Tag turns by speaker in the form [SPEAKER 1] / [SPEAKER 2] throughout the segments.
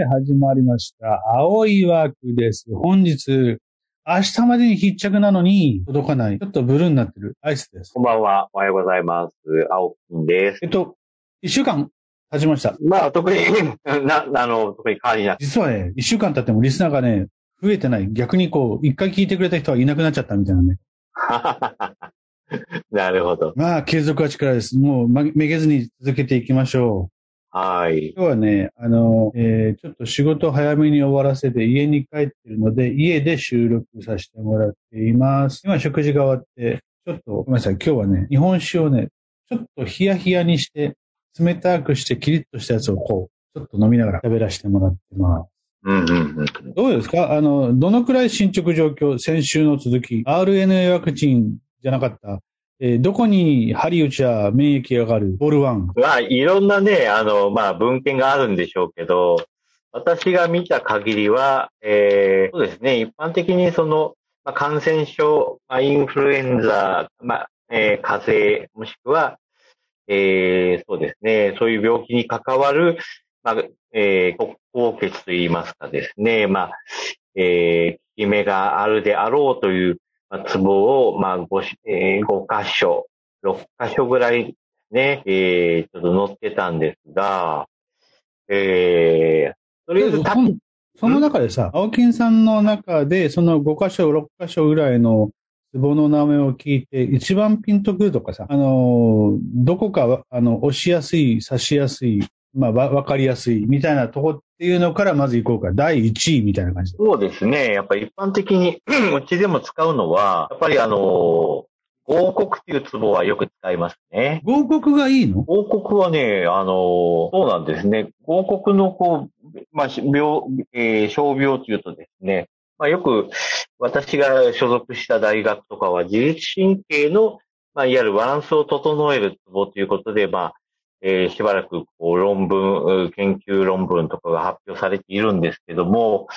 [SPEAKER 1] はい、始まりました。青い枠です。本日、明日までに必着なのに届かない。ちょっとブルーになってるアイスです。
[SPEAKER 2] こんばんは。おはようございます。青金です。
[SPEAKER 1] えっと、一週間経ちました。
[SPEAKER 2] まあ、特に、な、あの、特に変わりなく。
[SPEAKER 1] 実はね、一週間経ってもリスナーがね、増えてない。逆にこう、一回聞いてくれた人はいなくなっちゃったみたいなね。
[SPEAKER 2] なるほど。
[SPEAKER 1] まあ、継続は力です。もう、まめげずに続けていきましょう。
[SPEAKER 2] はい。
[SPEAKER 1] 今日はね、あの、えーちょっと仕事早めに終わらせて家に帰ってるので、家で収録させてもらっています。今食事が終わって、ちょっと、ごめんなさい、今日はね、日本酒をね、ちょっとヒヤヒヤにして、冷たくしてキリッとしたやつをこう、ちょっと飲みながら喋らせてもらってます。
[SPEAKER 2] うんうんうん。
[SPEAKER 1] どうですか？あの、どのくらい進捗状況、先週の続き、RNA ワクチンじゃなかった、えーどこに針打ちゃ免疫上がる？ボールワン。
[SPEAKER 2] まあ、いろんなね、あの、まあ、文献があるんでしょうけど、私が見た限りは、えー、そうですね、一般的にその、まあ、感染症、まあ、インフルエンザ、まあ、えー、風邪、もしくは、えー、そうですね、そういう病気に関わる、まあ、えー、骨硬血といいますかですね、まあ、えー、効き目があるであろうという、まあ、ツボを、まあ、5, しえー、5箇所、6箇所ぐらいね、えー、ちょっと載ってたんですが、えー、とりあえず、た
[SPEAKER 1] そのその中でさ、青金さんの中で、その5箇所、6箇所ぐらいのツボの名前を聞いて、一番ピンとくるとかさ、あのー、どこか、あの、押しやすい、刺しやすい、まあ、わ、わかりやすい、みたいなとこっていうのからまず行こうか。第1位みたいな感じで。
[SPEAKER 2] そうですね。やっぱり一般的に、うちでも使うのは、やっぱりあの、合谷っていうツボはよく使いますね。
[SPEAKER 1] 合谷がいいの？
[SPEAKER 2] 合谷はね、あの、そうなんですね。合谷のこう、まあ、し病、えー傷病というとですね、まあ、よく私が所属した大学とかは自律神経の、まあ、いわゆるバランスを整えるツボということで、まあ、えーしばらくこう論文、う研究論文とかが発表されているんですけども、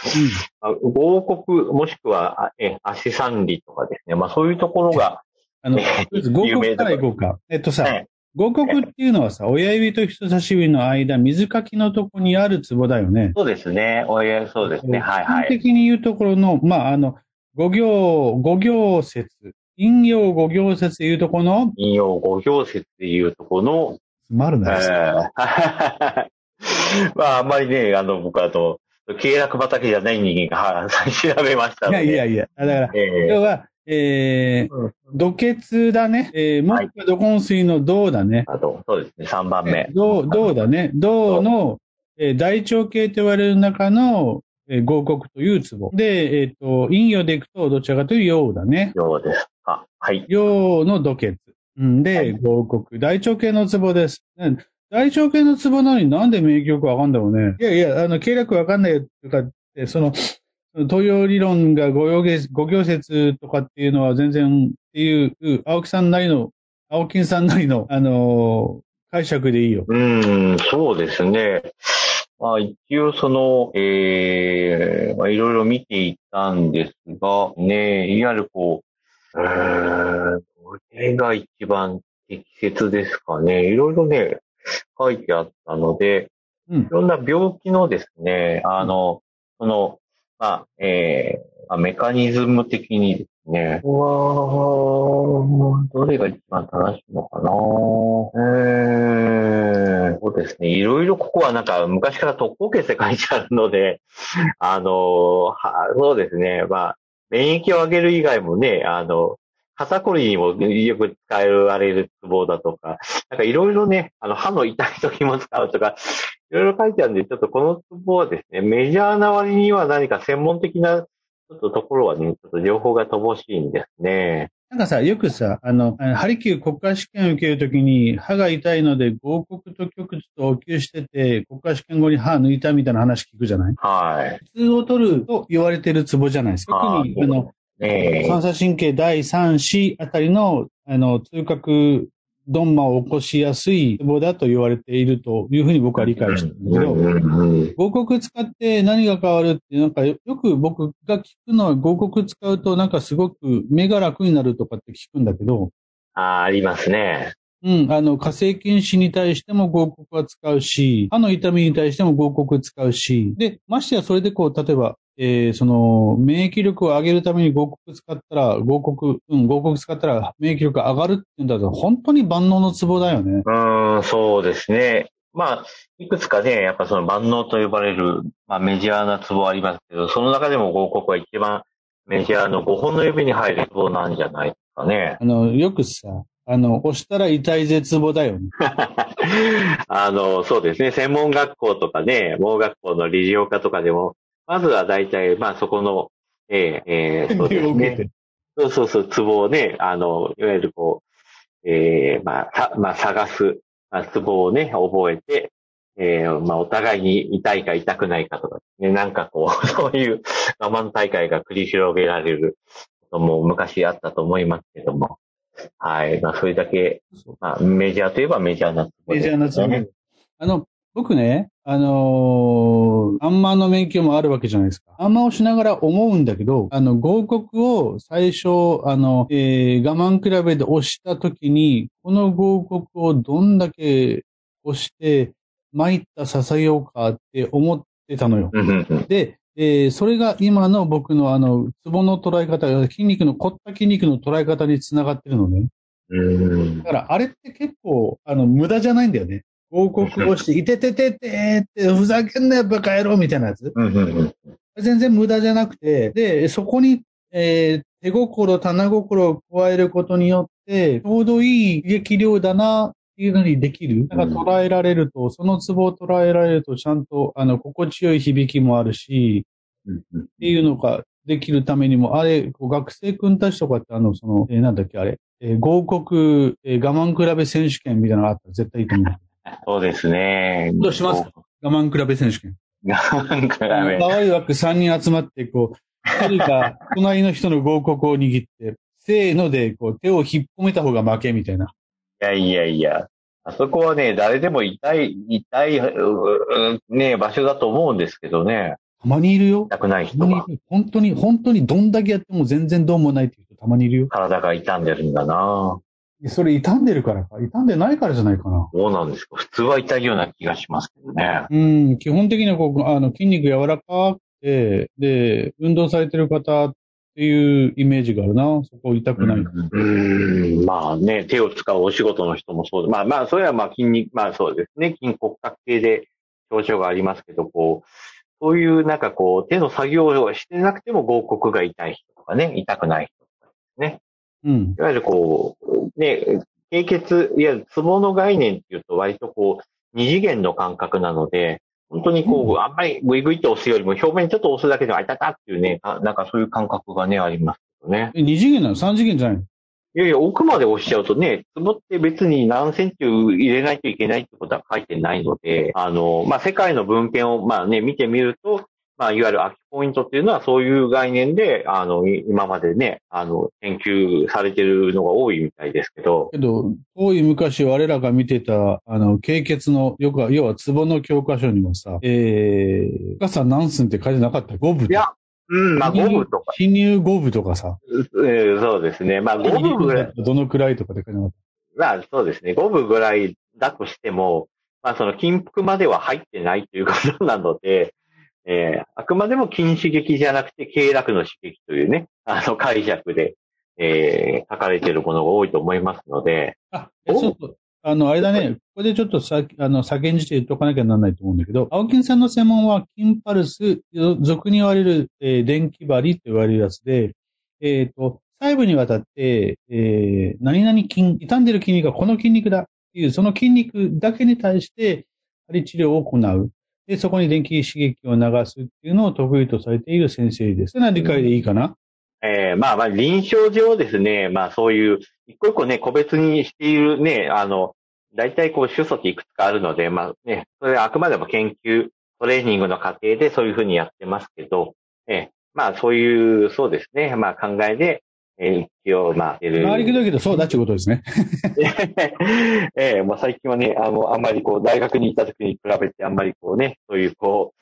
[SPEAKER 2] まあ合谷もしくは、あえ、足三里とかですね、まあそういうところが、
[SPEAKER 1] あの、合谷か。ら行こうか。えっとさ、
[SPEAKER 2] ね
[SPEAKER 1] 合谷っていうのはさ、親指と人差し指の間、水かきのとこにあるツボだよね。
[SPEAKER 2] そうですね、おやそうですね、はいは
[SPEAKER 1] 基本
[SPEAKER 2] い。
[SPEAKER 1] 的に言うところの、まあ、あの、五行、五行説、陰陽五行説でいうところの、
[SPEAKER 2] 引用五行説っていうところの、
[SPEAKER 1] つまるな
[SPEAKER 2] え
[SPEAKER 1] い
[SPEAKER 2] ー まああんまりね、あの、僕はあの、経絡畑じゃない人間がは 調べましたので。
[SPEAKER 1] いやいやいや、だから、
[SPEAKER 2] え
[SPEAKER 1] 要は、えー、
[SPEAKER 2] うん
[SPEAKER 1] 土血だね。えー、もしくは土根水の銅だね。
[SPEAKER 2] あと、そうですね、3番目。
[SPEAKER 1] 銅、銅だね。銅の、えー大腸系と言われる中の、えー合谷というツボ。で、えっ、と、陰陽でいくと、どちらかという陽だね。
[SPEAKER 2] ようです。あ、はい。
[SPEAKER 1] 陽の土血。うんで、
[SPEAKER 2] はい
[SPEAKER 1] 合谷。大腸系のツボです。ね大腸系のツボなのになんで免疫力わかんだろうね。いやいや、あの、経絡わかんないとかって、その、東洋理論が五行説五行説とかっていうのは全然っていう、青木さんなりの、青金さんなりの、あのー解釈でいいよ。
[SPEAKER 2] うーん、そうですね。まあ、一応その、ええまあ、いろいろ見ていったんですが、ね、いわゆるこう、うーん、どれが一番適切ですかね。いろいろね、書いてあったので、
[SPEAKER 1] うん
[SPEAKER 2] いろんな病気のですね、あの、その、まあ、ええまあ、メカニズム的にですね、うわーどれが一番正しいのかなええそうですね。いろいろここはなんか昔から特攻決で書いてあるので、あの、はそうですね。まあ、免疫を上げる以外もね、あの、肩こりにもよく使われるツボだとか、なんかいろいろね、あの、歯の痛い時も使うとか、いろいろ書いてあるんで、ちょっとこのツボはですね、メジャーな割には何か専門的な、ちょっとところはね、ちょっと情報が乏しいんですね。
[SPEAKER 1] なんかさ、よくさ、あの、ハリキュー国家試験を受けるときに、歯が痛いので合谷と極痛と応急してて、国家試験後に歯抜いたみたいな話聞くじゃない？
[SPEAKER 2] はい。
[SPEAKER 1] 普通を取ると言われてるツボじゃないですか。特に、
[SPEAKER 2] あ
[SPEAKER 1] の、
[SPEAKER 2] ええ
[SPEAKER 1] 三叉神経第3子あたりの、あの、痛覚ドンマを起こしやすいツボだと言われているというふうに僕は理解してるんだけど、合谷使って何が変わるって、なんかよよく僕が聞くのは合谷使うとなんかすごく目が楽になるとかって聞くんだけど、
[SPEAKER 2] あーありますね。
[SPEAKER 1] うん、あの、火星菌死に対しても合谷は使うし、歯の痛みに対しても合谷使うし、で、ましてやそれでこう、例えば、えー、その、免疫力を上げるために合谷使ったら、合谷、うん、合谷使ったら免疫力上がるっていうんだと、本当に万能のツボだよね。
[SPEAKER 2] うん、そうですね。まあ、いくつかね、やっぱその万能と呼ばれる、まあメジャーなツボありますけど、その中でも合谷は一番メジャーの5本の指に入るツボなんじゃないですかね。
[SPEAKER 1] あの、よくさ、あの、押したら痛い絶望だよね。
[SPEAKER 2] あの、そうですね。専門学校とかね、盲学校の理事用科とかでも、まずは大体、まあそこの、えー、えー、そうですね。そうそうそう、ツボをね、あの、いわゆるこう、えー、まあ、さ、まあ、探す、まあ、ツボをね、覚えて、えー、まあ、お互いに痛いか痛くないかとか、ね、なんかこう、そういう我慢大会が繰り広げられることも昔あったと思いますけども。はい。まあ、それだけ、まあ、メジャーといえばメジャーなツボ
[SPEAKER 1] メジャーなツボ。
[SPEAKER 2] ね。
[SPEAKER 1] あの、僕ね、あのー、アンマーの免許もあるわけじゃないですか。アンマーをしながら思うんだけど、あの、合谷を最初、あの、えー、我慢比べで押したときに、この合谷をどんだけ押して、参ったささげようかって思ってたのよ。で、えーそれが今の僕のあの、ツボの捉え方、筋肉の、凝った筋肉の捉え方につながってるのね。
[SPEAKER 2] うん
[SPEAKER 1] だから、あれって結構、あの、無駄じゃないんだよね。報告をして、いててててって、ふざけんなよ、バカ野郎みたいなやつ。
[SPEAKER 2] うんうんうん。
[SPEAKER 1] 全然無駄じゃなくて、で、そこに、えー手心、棚心を加えることによって、ちょうどいい刺激量だな、っていうのにできる。だから捉えられると、そのツボを捉えられると、ちゃんと、あの、心地よい響きもあるし、
[SPEAKER 2] うんうん
[SPEAKER 1] っていうのができるためにも、あれ、こう学生君たちとかって、あの、その、えーなんだっけ、あれ、えー合谷、えー我慢比べ選手権みたいなのがあったら絶対いいと思う。
[SPEAKER 2] そうですね。
[SPEAKER 1] どうします我慢比べ選手権。
[SPEAKER 2] なんかダメ。
[SPEAKER 1] 可愛い枠3人集まって、こう、一人が 隣の人の合谷を握って、せーので、こう、手を引っ込めた方が負けみたいな。
[SPEAKER 2] いやいやいや。あそこはね、誰でも痛い、痛い、ね、場所だと思うんですけどね。
[SPEAKER 1] たまにいるよ。
[SPEAKER 2] 痛くない人が
[SPEAKER 1] 本当に、本当にどんだけやっても全然どうもないっていう人たまにいるよ。
[SPEAKER 2] 体が痛んでるんだな
[SPEAKER 1] それ傷んでるからか？傷んでないからじゃないかな。
[SPEAKER 2] どうなんですか普通は痛いような気がしますけどね。
[SPEAKER 1] うん、基本的にはこう、あの、筋肉柔らかくて、で、運動されてる方っていうイメージがあるな。そこ痛くない。
[SPEAKER 2] うん、まあね、手を使うお仕事の人もそうで、まあまあ、それはまあ筋肉、まあそうですね、筋骨格系で症状がありますけど、こう、そういうなんかこう、手の作業をしてなくても合谷が痛い人とかね、痛くない人とかですね。
[SPEAKER 1] うん。
[SPEAKER 2] いわゆるこう、ね、経血、いわゆるツボの概念っていうと割とこう、二次元の感覚なので、本当にこう、
[SPEAKER 1] うん。
[SPEAKER 2] あんまりグイグイって押すよりも表面にちょっと押すだけで、あ、痛たっていうね、あなんかそういう感覚がね、ありますけどね。
[SPEAKER 1] え、二次元なの？三次元じゃないの？
[SPEAKER 2] いやいや、奥まで押しちゃうとね、ツボって別に何センチ入れないといけないってことは書いてないので、あの、まあ、世界の文献を、まあね、見てみると、まあ、いわゆる空きポイントっていうのはそういう概念で、あの、い今までね、あの、研究されてるのが多いみたいですけど、
[SPEAKER 1] けど、遠い昔我らが見てた、あの、経血の、よくは、要は、ツボの教科書にもさ、えー、深さ何寸って書いてなかった五分。
[SPEAKER 2] いやうん、まあ、5分とか、
[SPEAKER 1] 侵入五分とかさ、
[SPEAKER 2] えーそうですね。まあ、5分ぐらい、
[SPEAKER 1] どのくらいとかって書いてなかっ
[SPEAKER 2] まあ、そうですね。5分ぐらいだとしても、まあ、その筋腹までは入ってないということなので、えーあくまでも筋刺激じゃなくて、経絡の刺激というね、あの解釈で、えー書かれているものが多いと思いますので、
[SPEAKER 1] た。あ、えちょっと、あの、あれだね、ここでちょっとさ、あの、先んじて言っとかなきゃならないと思うんだけど、青金さんの専門は筋パルス、俗に言われる、えー電気針と言われるやつで、えっ、と、細部にわたって、えー何々筋、傷んでる筋肉はこの筋肉だっていう、その筋肉だけに対して、針治療を行う。で、そこに電気刺激を流すっていうのを得意とされている先生です。な理解でいいかな、
[SPEAKER 2] えーまあまあ臨床上ですね、まあそういう、一個一個ね、個別にしているね、あの、大体こう手素っていくつかあるので、まあね、それはあくまでも研究、トレーニングの過程でそういうふうにやってますけど、えーまあそういう、そうですね、まあ考えで、えー一応、まあ、
[SPEAKER 1] りくどいけど、そうだっていうことですね。
[SPEAKER 2] ええもう最近はね、あの、あんまりこう、大学に行った時に比べて、あんまりこうね、そういうこ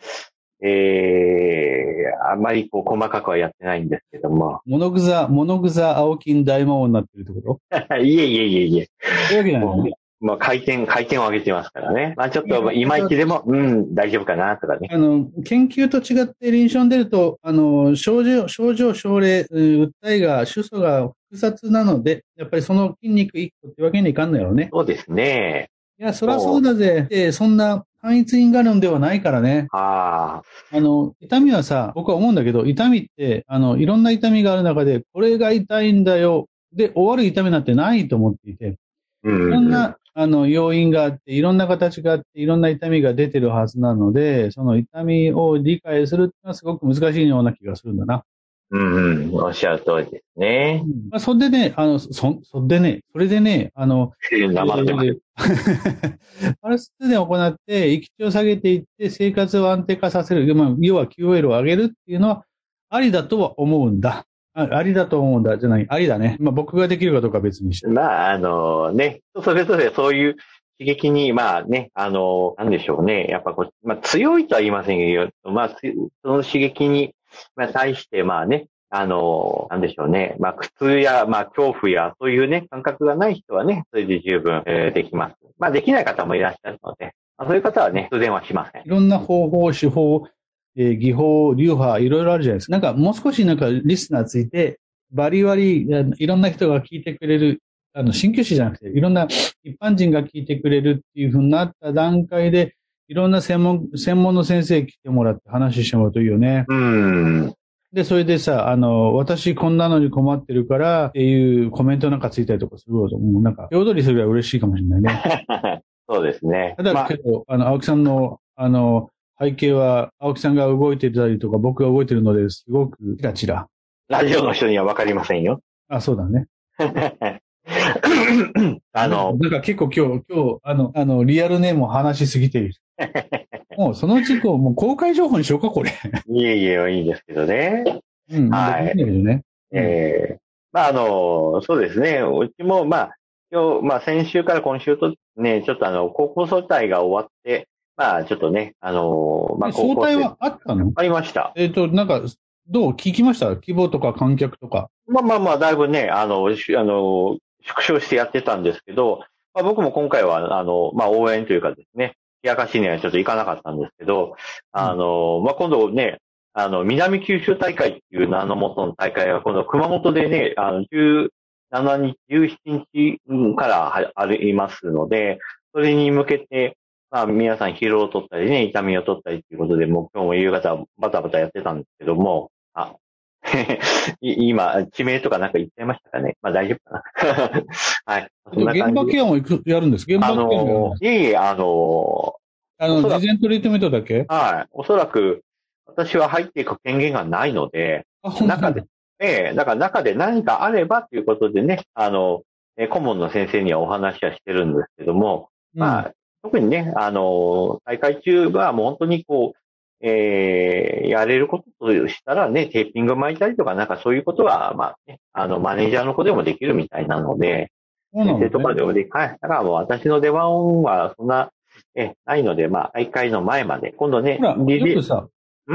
[SPEAKER 2] う、ええあんまりこう、細かくはやってないんですけども。
[SPEAKER 1] モノグザ、モノグザ青金大魔王になってるってこと？
[SPEAKER 2] いえいえいえいえ。
[SPEAKER 1] そういうわけじゃない。
[SPEAKER 2] まあ、回転、回転を上げてますからね。まあ、ちょっと、いまいちでも、うん、大丈夫かな、とかね。
[SPEAKER 1] あの、研究と違って臨床に出ると、あの、症状、症状、症例、訴えが、主訴が複雑なので、やっぱりその筋肉一個ってわけにいかんのよね。
[SPEAKER 2] そうですね。
[SPEAKER 1] いや、そりゃそうだぜ。で、そんな単一因果論ではないからね。
[SPEAKER 2] あ
[SPEAKER 1] あの、痛みはさ、僕は思うんだけど、痛みって、あの、いろんな痛みがある中で、これが痛いんだよ。で、終わる痛みなんてないと思っていて、いろんな、あの、要因があって、いろんな形があって、いろんな痛みが出てるはずなので、その痛みを理解するってのはすごく難しいような気がするんだな。
[SPEAKER 2] うんうん、おっしゃる通りですね。
[SPEAKER 1] まあ、それでね、あの、そ、それでね、それでね、あの、
[SPEAKER 2] 黙ってます。
[SPEAKER 1] パルス通電を行って、息地を下げていって、生活を安定化させる、まあ、要は QOL を上げるっていうのは、ありだとは思うんだ。あありだと思うんだ、じゃない、ありだね。まあ僕ができるかどうかは別にして。
[SPEAKER 2] まあ、あのね、それぞれそういう刺激に、まあね、あの、なんでしょうね。やっぱこう、まあ強いとは言いませんけど、まあ、その刺激に、まあ対して、まあね、あの、なんでしょうね。まあ苦痛や、まあ恐怖や、そういうね、感覚がない人はね、それで十分、えー、できます。まあできない方もいらっしゃるので、まあ、そういう方はね、通電はしません。
[SPEAKER 1] いろんな方法、手法、えー、技法、流派、いろいろあるじゃないですか。なんかもう少しなんかリスナーついて、バリバリ、いろんな人が聞いてくれる、あの、新旧師じゃなくて、いろんな一般人が聞いてくれるっていうふうになった段階で、いろんな専門、専門の先生来てもらって話してもらうといいよね。
[SPEAKER 2] うん。
[SPEAKER 1] で、それでさ、あの、私こんなのに困ってるからっていうコメントなんかついたりとかすると、もうなんか、踊りするぐらい嬉しいかもしれないね。
[SPEAKER 2] そうですね。
[SPEAKER 1] ただけど、まあ、あの、青木さんの、あの、背景は、青木さんが動いてたりとか、僕が動いてるので、すごくチラチラ。
[SPEAKER 2] ラジオの人にはわかりませんよ。
[SPEAKER 1] あ、そうだね。
[SPEAKER 2] あの、
[SPEAKER 1] なんか結構今日、今日、あの、あの、リアルネームを話しすぎている。もうそのうちこう、もう公開情報にしようか、これ。
[SPEAKER 2] いえいえ、いいんですけどね。
[SPEAKER 1] うん、はい。ね。
[SPEAKER 2] ええー、まあ、あの、そうですね。うちも、まあ、今日、まあ、先週から今週とね、ちょっとあの、高校総体が終わって、まあ、ちょっとね、あの、まあ、
[SPEAKER 1] 総体はあったの？
[SPEAKER 2] ありました。
[SPEAKER 1] えっ、ー、と、なんか、どう？聞きました希望とか観客とか。
[SPEAKER 2] まあまあまあ、だいぶね、あの、あの、縮小してやってたんですけど、まあ、僕も今回は、あの、まあ、応援というかですね、冷やかしにはちょっと行かなかったんですけど、あの、うん、まあ、今度ね、あの、南九州大会っていう名の元の大会が今度熊本でね、あの、17日、17日からありますので、それに向けて、まあ、皆さん疲労を取ったりね、痛みを取ったりっていうことで、もう今日も夕方バタバタやってたんですけども、あ、今、地名とかなんか言っちゃいましたかね？まあ大丈夫かな？はい。
[SPEAKER 1] 現場ケアもやるんです？現場ケア
[SPEAKER 2] あの、いえいえ、あの、
[SPEAKER 1] あの、事前トリートメントだけ？
[SPEAKER 2] はい。おそらく、私は入っていく権限がないので、中で、ええ、だから中で何かあればということでね、あの、顧問の先生にはお話はしてるんですけども、まあ、特にね、あの、大会中はもう本当にこう、えー、やれることとしたらね、テーピング巻いたりとか、なんかそういうことは、まあね、あの、マネージャーの子でもできるみたいなので、先生とかでもでき、はい。だからもう私の出番はそんな、え、ないので、まあ、大会の前まで、今度ね、
[SPEAKER 1] ほら、よくさ、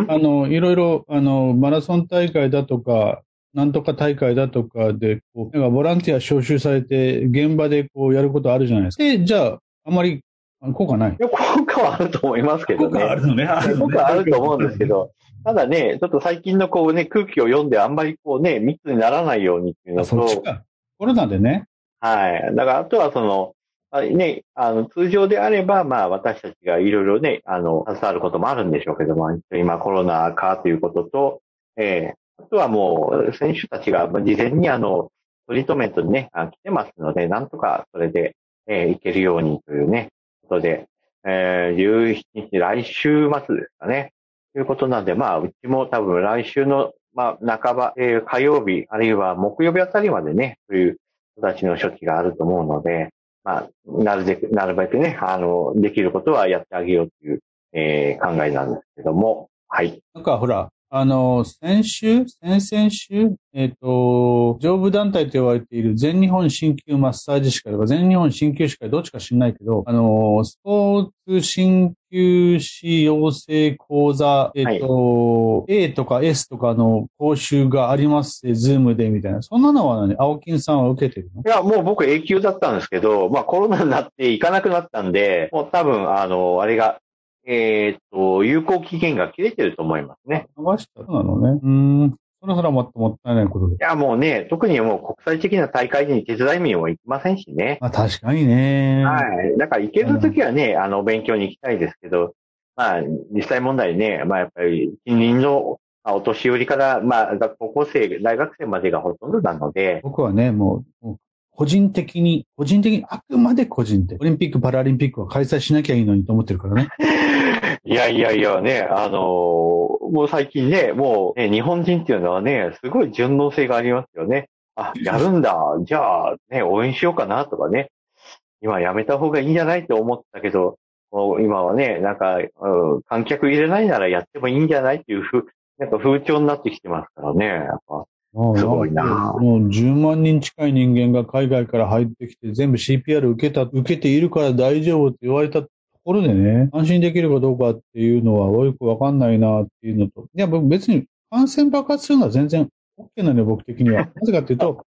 [SPEAKER 1] あの、いろいろ、あの、マラソン大会だとか、なんとか大会だとかで、こう、なんかボランティア招集されて、現場でこうやることあるじゃないですか。で、じゃあ、あまり効果ないい
[SPEAKER 2] や、効果はあると思いますけどね。
[SPEAKER 1] 効果あるのね。
[SPEAKER 2] 効果あると思うんですけど、ただね、ちょっと最近のこうね、空気を読んであんまりこうね、密にならないようにっていうのと。
[SPEAKER 1] コロナでね。
[SPEAKER 2] はい。だからあとはその、ね、あの、通常であれば、まあ私たちがいろいろね、あの、携わることもあるんでしょうけども、今コロナかということと、えー、あとはもう、選手たちが事前にあの、トリートメントにね、来てますので、なんとかそれで、えー、いけるようにというね、ということで、えー、17日、来週末ですかね。ということなんで、まあ、うちも多分来週の、まあ、半ば、えー、火曜日、あるいは木曜日あたりまでね、そういう人たちの処置があると思うので、まあ、なるべく、なるべくね、あの、できることはやってあげようという、えー、考えなんですけども、はい。
[SPEAKER 1] なんかほら、あの、先週、先々週、えっ、ー、と、と、上部団体と言われている全日本鍼灸マッサージ師会とか全日本鍼灸師会どっちか知んないけど、あの、スポーツ鍼灸師養成講座、えっ、と、はい、A とか S とかの講習がありますズームでみたいな。そんなのは何？青金さんは受けてるの？
[SPEAKER 2] いや、もう僕 A 級だったんですけど、まあコロナになって行かなくなったんで、もう多分、あの、あれが、えっ、と、有効期限が切れてると思いますね。
[SPEAKER 1] 流したなのね。うん。そろそろもっともったいないことで。い
[SPEAKER 2] や、もうね、特にもう国際的な大会に手伝い民も行きませんしね。
[SPEAKER 1] まあ確かにね。
[SPEAKER 2] はい。だから行けるときはね、あの、勉強に行きたいですけど、まあ、実際問題ね、まあやっぱり、近隣のお年寄りから、まあ、高校生、大学生までがほとんどなので。
[SPEAKER 1] 僕はね、もう、個人的に、個人的に、あくまで個人で、オリンピック、パラリンピックは開催しなきゃいいのにと思ってるからね。
[SPEAKER 2] いやいやいやね、あのーもう最近ね、もう、ね、日本人っていうのはね、すごい順応性がありますよね。あ、やるんだ。じゃあ、ね、応援しようかなとかね。今やめた方がいいんじゃないって思ったけど、もう今はね、なんか、うん、観客入れないならやってもいいんじゃないっていうふう、なんか風潮になってきてますからね。やっぱすごいな。
[SPEAKER 1] もう10万人近い人間が海外から入ってきて全部 CPR 受けた、受けているから大丈夫って言われたころでね、安心できるかどうかっていうのはよくわかんないなっていうのと、いや、僕別に感染爆発するのは全然 OK なのよ、僕的には。なぜかっていうと、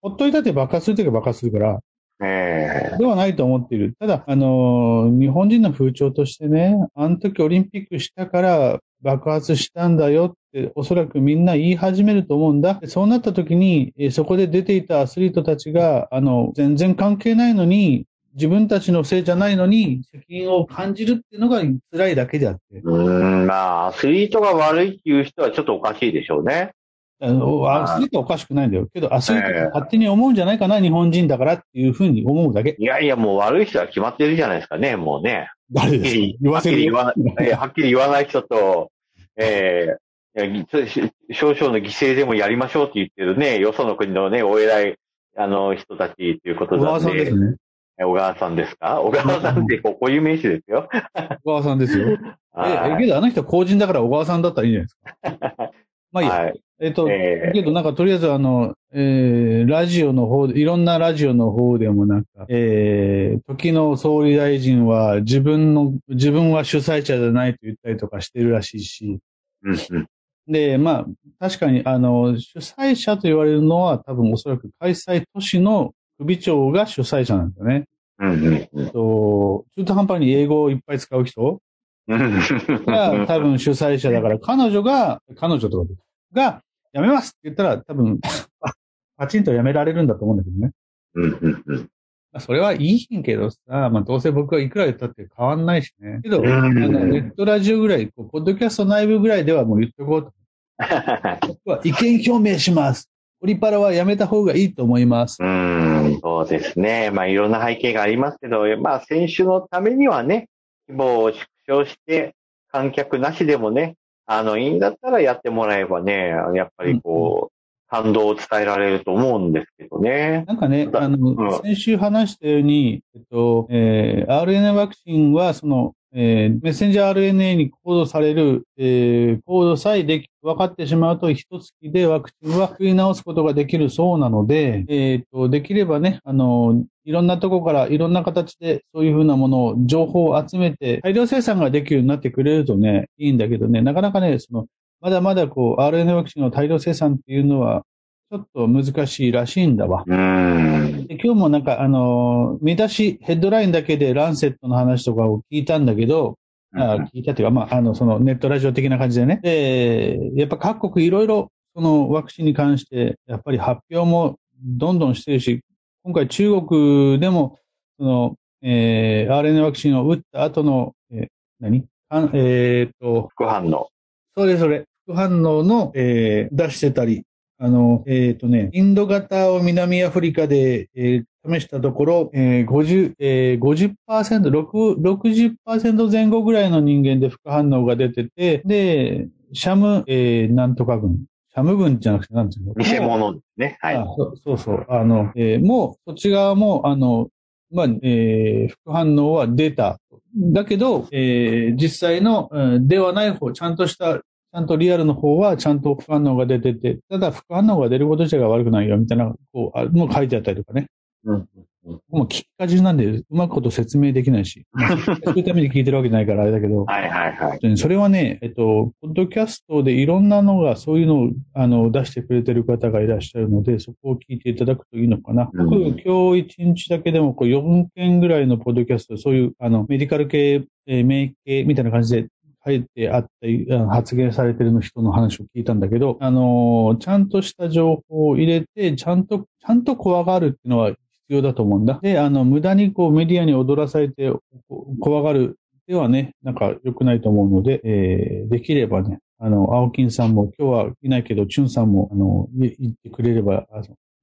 [SPEAKER 1] ほっといたって爆発するときは爆発するから、えー、ではないと思っている。ただ、あのー、日本人の風潮としてね、あの時オリンピックしたから爆発したんだよっておそらくみんな言い始めると思うんだ。そうなった時に、そこで出ていたアスリートたちが、あの、全然関係ないのに、自分たちのせいじゃないのに、責任を感じるっていうのが辛いだけであって。
[SPEAKER 2] うん、まあ、アスリートが悪いっていう人はちょっとおかしいでしょうね。
[SPEAKER 1] あの、アスリートはおかしくないんだよ。けど、アスリートが勝手に思うんじゃないかな、えー、日本人だからっていうふうに思うだけ。
[SPEAKER 2] いやいや、もう悪い人は決まってるじゃないですかね、もうね。
[SPEAKER 1] 誰ですか？言わせる
[SPEAKER 2] はっきり言わはっきり言わない人と、えー、少々の犠牲でもやりましょうって言ってるね、よその国のね、お偉い、あの、人たちっていうことなんで。
[SPEAKER 1] さんですね。
[SPEAKER 2] 小川さんですか？小川さんってこういう名詞ですよ。
[SPEAKER 1] 小川さんですよ。え、けどあの人公人だから小川さんだったらいいんじゃないですか？まあいいや。はい、えっ、と、えー、けどなんかとりあえずあの、えー、ラジオの方で、いろんなラジオの方でもなんか、えー、時の総理大臣は自分の、自分は主催者じゃないと言ったりとかしてるらしいし、で、まあ、確かに、あの、主催者と言われるのは多分おそらく開催都市の首長が主催者なんだよね。
[SPEAKER 2] うんうんうん、
[SPEAKER 1] と中途半端に英語をいっぱい使う人が多分主催者だから、彼女が、彼女とかが、やめますって言ったら多分、パチンとやめられるんだと思うんだけどね。
[SPEAKER 2] うんうんうん
[SPEAKER 1] それはいいんけどさ、まあどうせ僕はいくら言ったって変わんないしね。けど、あのネットラジオぐらい、ポッドキャスト内部ぐらいではもう言っとこうと。僕 は意見表明します。オリパラはやめた方がいいと思います。
[SPEAKER 2] うん、そうですね。まあいろんな背景がありますけど、まあ選手のためにはね、規模を縮小して、観客なしでもね、あの、いいんだったらやってもらえばね、やっぱりこう、うん感動を伝えられると思うんですけどね。
[SPEAKER 1] なんかね、あの、うん、先週話したように、えっと、えー、RNA ワクチンは、その、えー、メッセンジャー RNA にコードされる、えー、コードさえでき、分かってしまうと、一月でワクチンは食い直すことができるそうなので、えっ、ー、と、できればね、あの、いろんなとこからいろんな形でそういうふうなものを、情報を集めて、大量生産ができるようになってくれるとね、いいんだけどね、なかなかね、その、まだまだこう、RNA ワクチンの大量生産っていうのは、ちょっと難しいらしいんだわ。で今日もなんか、あの、見出し、ヘッドラインだけでランセットの話とかを聞いたんだけど、あ聞いたっていうか、まあ、あの、そのネットラジオ的な感じでね。で、やっぱ各国いろいろ、そのワクチンに関して、やっぱり発表もどんどんしてるし、今回中国でも、その、えー、RNA ワクチンを打った後の、えー、何？えー、っと、
[SPEAKER 2] 副反応。
[SPEAKER 1] それそれ。副反応の、えー、出してたり、あの、えっ、ー、とね、インド型を南アフリカで、えー、試したところ、えー、50、えー、50%、60%前後ぐらいの人間で副反応が出てて、で、シャム、えー、なんとか群。シャム群じゃなくて、なんていうの？
[SPEAKER 2] 偽物ね。はい。
[SPEAKER 1] そそうそう。あの、えー、もう、そっち側も、あの、まあ、えー、副反応は出た。だけど、えー、実際の、うん、ではない方、ちゃんとしたゃんとリアルの方はちゃんと副反応が出てて、ただ副反応が出ること自体が悪くないよみたいな、こう、あの書いてあったりとかね。
[SPEAKER 2] うんうん
[SPEAKER 1] もう聞きかじなんで、うまくこと説明できないし、まあ、そういうために聞いてるわけじゃないからあれだけど、
[SPEAKER 2] はいはいはい。
[SPEAKER 1] それはね、えっと、ポッドキャストでいろんなのが、そういうのを、あの、出してくれてる方がいらっしゃるので、そこを聞いていただくといいのかな。
[SPEAKER 2] うん
[SPEAKER 1] 僕、今日一日だけでも、こう、4件ぐらいのポッドキャスト、そういう、あの、メディカル系、えー免疫系みたいな感じで、書いてあった、発言されてるの人の話を聞いたんだけど、あのちゃんとした情報を入れて、ちゃんと、ちゃんと怖がるっていうのは必要だと思うんだ。で、あの、無駄にこうメディアに踊らされて怖がるではね、なんか良くないと思うので、えーできればね、あの、青金さんも今日はいないけど、チュンさんも、あの、言ってくれれば、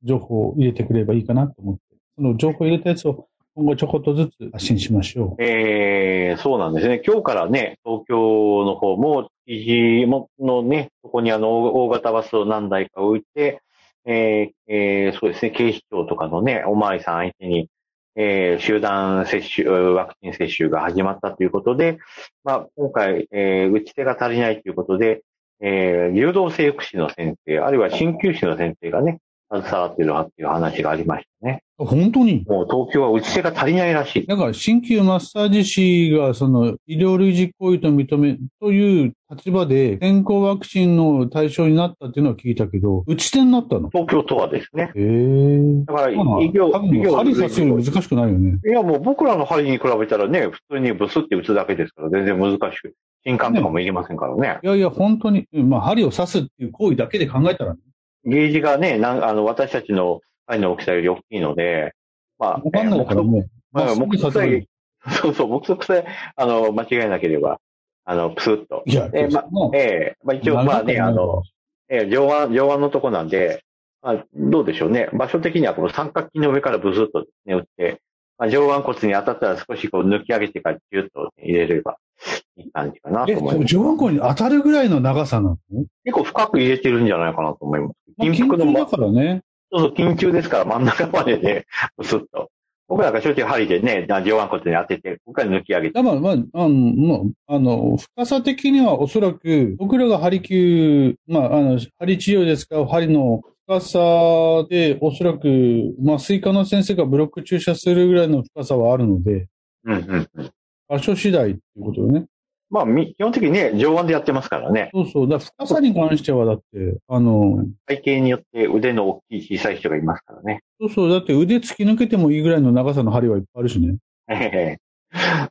[SPEAKER 1] 情報を入れてくれればいいかなと思って、その情報を入れたやつを今後ちょこっとずつ発信しましょう。
[SPEAKER 2] えー、そうなんですね。今日からね、東京の方も、築地ものね、そこにあの、大大型バスを何台か置いて、えーえーそうですね、警視庁とかのね、おまわりさん相手に、えー集団接種、ワクチン接種が始まったということで、まあ、今回、えー打ち手が足りないということで、えー流動性福祉の先生、あるいは鍼灸師の先生がね、携わっているわっていう話がありましたね。
[SPEAKER 1] 本当に？
[SPEAKER 2] もう東京は打ち手が足りないらしい。
[SPEAKER 1] だから、鍼灸マッサージ師が、その、医療類似行為と認め、という立場で、先行ワクチンの対象になったっていうのは聞いたけど、打ち手になったの？
[SPEAKER 2] 東京都はですね。
[SPEAKER 1] へえ。
[SPEAKER 2] だから、医
[SPEAKER 1] まあ
[SPEAKER 2] 療、医療
[SPEAKER 1] 針刺すより難しくないよね。
[SPEAKER 2] いや、もう僕らの針に比べたらね、普通にブスって打つだけですから、全然難しく。新管とかもいりませんからね。
[SPEAKER 1] いやいや、本当に、うんまあ、針を刺すっていう行為だけで考えたらね、
[SPEAKER 2] ゲージがね、なんあの、私たちの針の大きさより大きいので、まあ、
[SPEAKER 1] わかんないからね。
[SPEAKER 2] まあ、
[SPEAKER 1] まっすぐ
[SPEAKER 2] 目測さ
[SPEAKER 1] 刺
[SPEAKER 2] え、そうそう、目測さえ、あの、間違えなければ、あの、プスッと。
[SPEAKER 1] いや、
[SPEAKER 2] えーま
[SPEAKER 1] もう
[SPEAKER 2] ええまあ一応、まあね、あの、、えー上腕、上腕のとこなんで、まあ、どうでしょうね。場所的にはこの三角筋の上からブスッとね、打って、まあ、上腕骨に当たったら少しこう抜き上げてからギュッと入れればいい感じかな
[SPEAKER 1] え、
[SPEAKER 2] と思います。
[SPEAKER 1] 上腕骨に当たるぐらいの長さなの？
[SPEAKER 2] 結構深く入れてるんじゃないかなと思います。
[SPEAKER 1] まあ
[SPEAKER 2] 筋腹のま
[SPEAKER 1] 緊急だからね。
[SPEAKER 2] そうそう、緊急ですから真ん中までね、ブ スッと。僕らが正直針でね、上腕骨に当てて、ここから抜き上げて。
[SPEAKER 1] だから、まあ、あの、あの、深さ的にはおそらく、僕らが針灸、まあ、あの、針治療で使う針の深さで、おそらく、麻酔科の先生がブロック注射するぐらいの深さはあるので、
[SPEAKER 2] うんうんうん。
[SPEAKER 1] 場所次第っていうことよね。
[SPEAKER 2] まあ、み基本的にね、上腕でやってますからね。
[SPEAKER 1] そうそう。だ深さに関しては、だって、あの、
[SPEAKER 2] 体型によって腕の大きい小さい人がいますからね。
[SPEAKER 1] そうそう。だって腕突き抜けてもいいぐらいの長さの針はいっぱいあるしね。
[SPEAKER 2] え え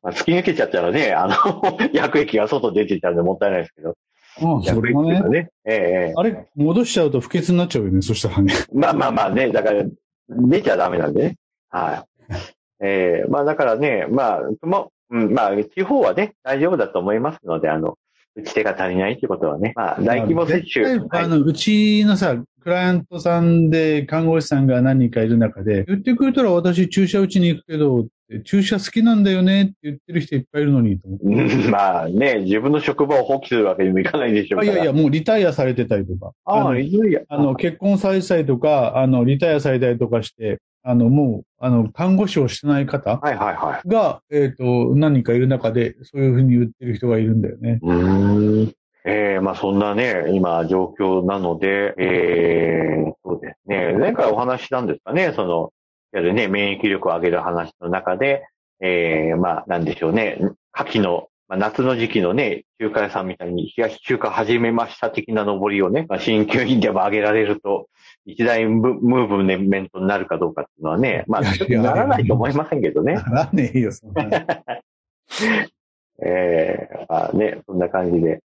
[SPEAKER 2] まあ、突き抜けちゃったらね、あの、薬液が外出てちゃうんでもったいないですけど。
[SPEAKER 1] ああ、そ
[SPEAKER 2] 薬
[SPEAKER 1] れはね。
[SPEAKER 2] ね。ええええ
[SPEAKER 1] あれ、戻しちゃうと不潔になっちゃうよね。そしたらね。
[SPEAKER 2] まあまあまあね、だから、出ちゃダメなんでね。はい。ええまあだからね、まあ、もうん、まあ、地方はね、大丈夫だと思いますので、あの、打ち手が足りないってことはね、まあ、大規模接種。はい
[SPEAKER 1] あの、うちのさ、クライアントさんで看護師さんが何人かいる中で、言ってくれたら私注射打ちに行くけど、注射好きなんだよねって言ってる人いっぱいいるのにと思って。
[SPEAKER 2] うん まあね、自分の職場を放棄するわけにもいかないでしょうから。
[SPEAKER 1] あいやいや、もうリタイアされてたりとか。
[SPEAKER 2] ああ、
[SPEAKER 1] の
[SPEAKER 2] いやいや。
[SPEAKER 1] あの、結婚されてたりとか、あの、リタイアされたりとかして、あの、もう、あの、看護師をしてない方
[SPEAKER 2] はいはいはい。
[SPEAKER 1] が、えっ、と、何人かいる中で、そういうふうに言ってる人がいるんだよね。
[SPEAKER 2] うーん。ええまあそんなね、今状況なので、ええそうですね。前回お話ししたんですかね、その、いわゆるね、免疫力を上げる話の中で、ええまあなんでしょうね、夏季の、まあ、夏の時期のね、中華屋さんみたいに冷やし中華始めました的な上りをね、まあ、鍼灸院でも上げられると、一大ムムーブメントになるかどうかっていうのはね、まあ、
[SPEAKER 1] いや
[SPEAKER 2] ちょっとならないと思いませんけどね。
[SPEAKER 1] ならねえよ、そんなの。
[SPEAKER 2] ええまあね、そんな感じで。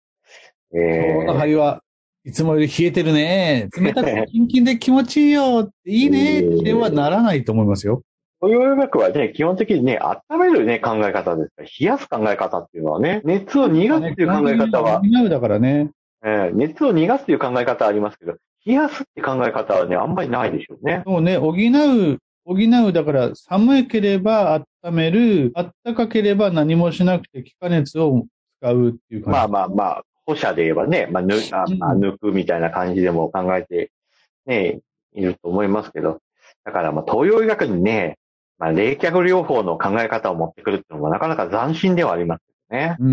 [SPEAKER 2] え
[SPEAKER 1] 今日の
[SPEAKER 2] え
[SPEAKER 1] 針はいつもより冷えてるね。冷たくてキンキンで気持ちいいよ。いいね。ではならないと思いますよ。
[SPEAKER 2] 東洋医学はね、基本的にね、温めるね、考え方です、冷やす考え方っていうのはね、熱を逃がすっていう考え方は、
[SPEAKER 1] だからね。
[SPEAKER 2] えー熱を逃がすっていう考え方はありますけど、冷やすって考え方はね、あんまりないでしょうね。
[SPEAKER 1] そうね、補う、補う、だから寒ければ温める、暖かければ何もしなくて気化熱を使うっていう感じ。
[SPEAKER 2] まあまあまあ、歩者で言えばね、まあ、ぬあまあ抜くみたいな感じでも考えて、ね、いると思いますけど、だからまあ、東洋医学にね、まあ、冷却療法の考え方を持ってくるっていうのもなかなか斬新ではありますね。
[SPEAKER 1] うー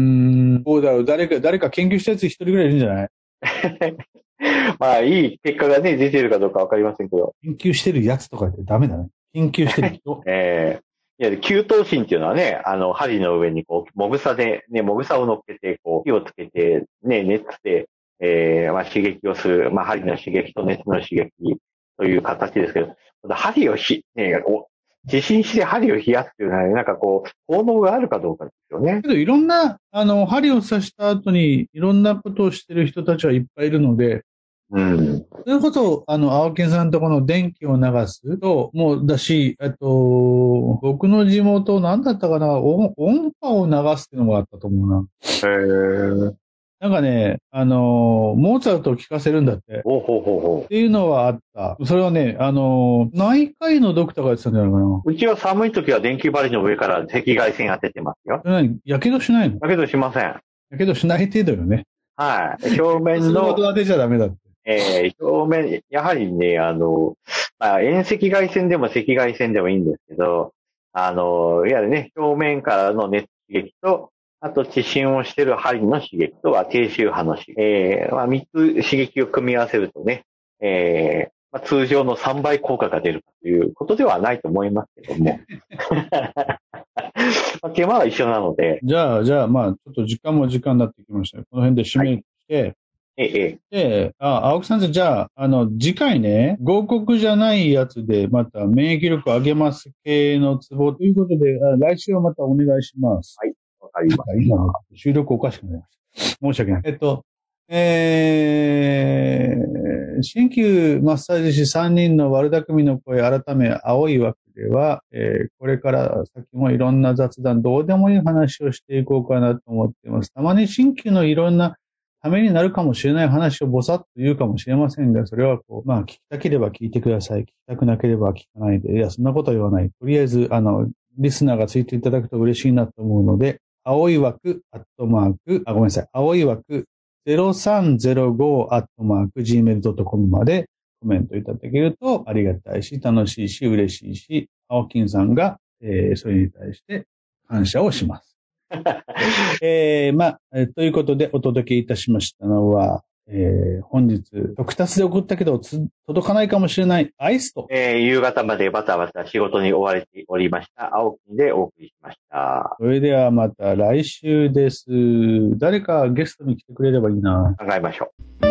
[SPEAKER 1] ん。そうだよ。誰か、誰か研究したやつ一人ぐらいいるんじゃない？
[SPEAKER 2] まあ、いい結果がね、出てるかどうかわかりませんけど。
[SPEAKER 1] 研究してるやつとかってダメだね。研究してる人。
[SPEAKER 2] ええいや、給湯芯っていうのはね、あの、針の上にこう、もぐさで、ね、もぐさを乗っけて、こう、火をつけて、ね、熱で、ええまあ、刺激をする、まあ、針の刺激と熱の刺激という形ですけど、針をひ、ね、お地震して針を冷やすっていうのは、なんかこう、効能があるかどうかですよね。
[SPEAKER 1] けど、いろんな、あの、針を刺した後に、いろんなことをしてる人たちはいっぱいいるので、
[SPEAKER 2] うん。
[SPEAKER 1] それこそ、あの、青木さんとこの電気を流すと、もうだし、えっと、僕の地元、なんだったかな、音音波を流すっていうのがあったと思うな。
[SPEAKER 2] へえ。
[SPEAKER 1] なんかね、あの、モーツァルトを聴かせるんだって。っ
[SPEAKER 2] ほうほうほうほ
[SPEAKER 1] ていうのはあった。それはね、あの、内科医のドクターが言ってたんじゃないかな。
[SPEAKER 2] う。うちは寒い時は電気針の上から赤外線当ててますよ。
[SPEAKER 1] 何？やけどしないの？
[SPEAKER 2] だけどしません。
[SPEAKER 1] やけどしない程度よね。
[SPEAKER 2] はい。表面
[SPEAKER 1] その
[SPEAKER 2] の
[SPEAKER 1] こと、当てちゃダメだって。
[SPEAKER 2] えー表面、やはりね、あの、まあ、遠赤外線でも赤外線でもいいんですけど、あの、いわゆるね、表面からの熱刺激と、あと、地震をしている針の刺激とは低周波の刺激。えーまあ、三つ刺激を組み合わせるとね、えーまあ、通常の3倍効果が出るということではないと思いますけども。まあ、手間は一緒なので、
[SPEAKER 1] じゃあ、じゃあ、まあ、ちょっと時間も時間になってきましたよ。この辺で締めて、
[SPEAKER 2] ええ、
[SPEAKER 1] で、あ、青木さんじゃあ、あの、次回ね、合国じゃないやつで、また免疫力上げます系のツボということで、あ来週はまたお願いします。
[SPEAKER 2] わかりま
[SPEAKER 1] 今の収録おかしくなりました。申し訳ない。えっと、えー、新旧マッサージ師3人の悪巧みの声、改め、青い枠では、えーこれから先もいろんな雑談、どうでもいい話をしていこうかなと思っています。たまに新旧のいろんなためになるかもしれない話をぼさっと言うかもしれませんが、それはこう、まあ、聞きたければ聞いてください。聞きたくなければ聞かないで。いや、そんなことは言わない。とりあえず、あの、リスナーがついていただくと嬉しいなと思うので、青い枠、アットマーク、あ、ごめんなさい。青い枠、0305、アットマーク、gmail.com までコメントいただけるとありがたいし、楽しいし、嬉しいし、青金さんが、えーそれに対して感謝をします。えーまあ、えーということでお届けいたしましたのは、えー本日、特達で送ったけどつ届かないかもしれないアイスと、
[SPEAKER 2] えー夕方までバタバタ仕事に追われておりました、青木でお送りしました。
[SPEAKER 1] それではまた来週です。誰かゲストに来てくれればいいな。
[SPEAKER 2] 考えましょう。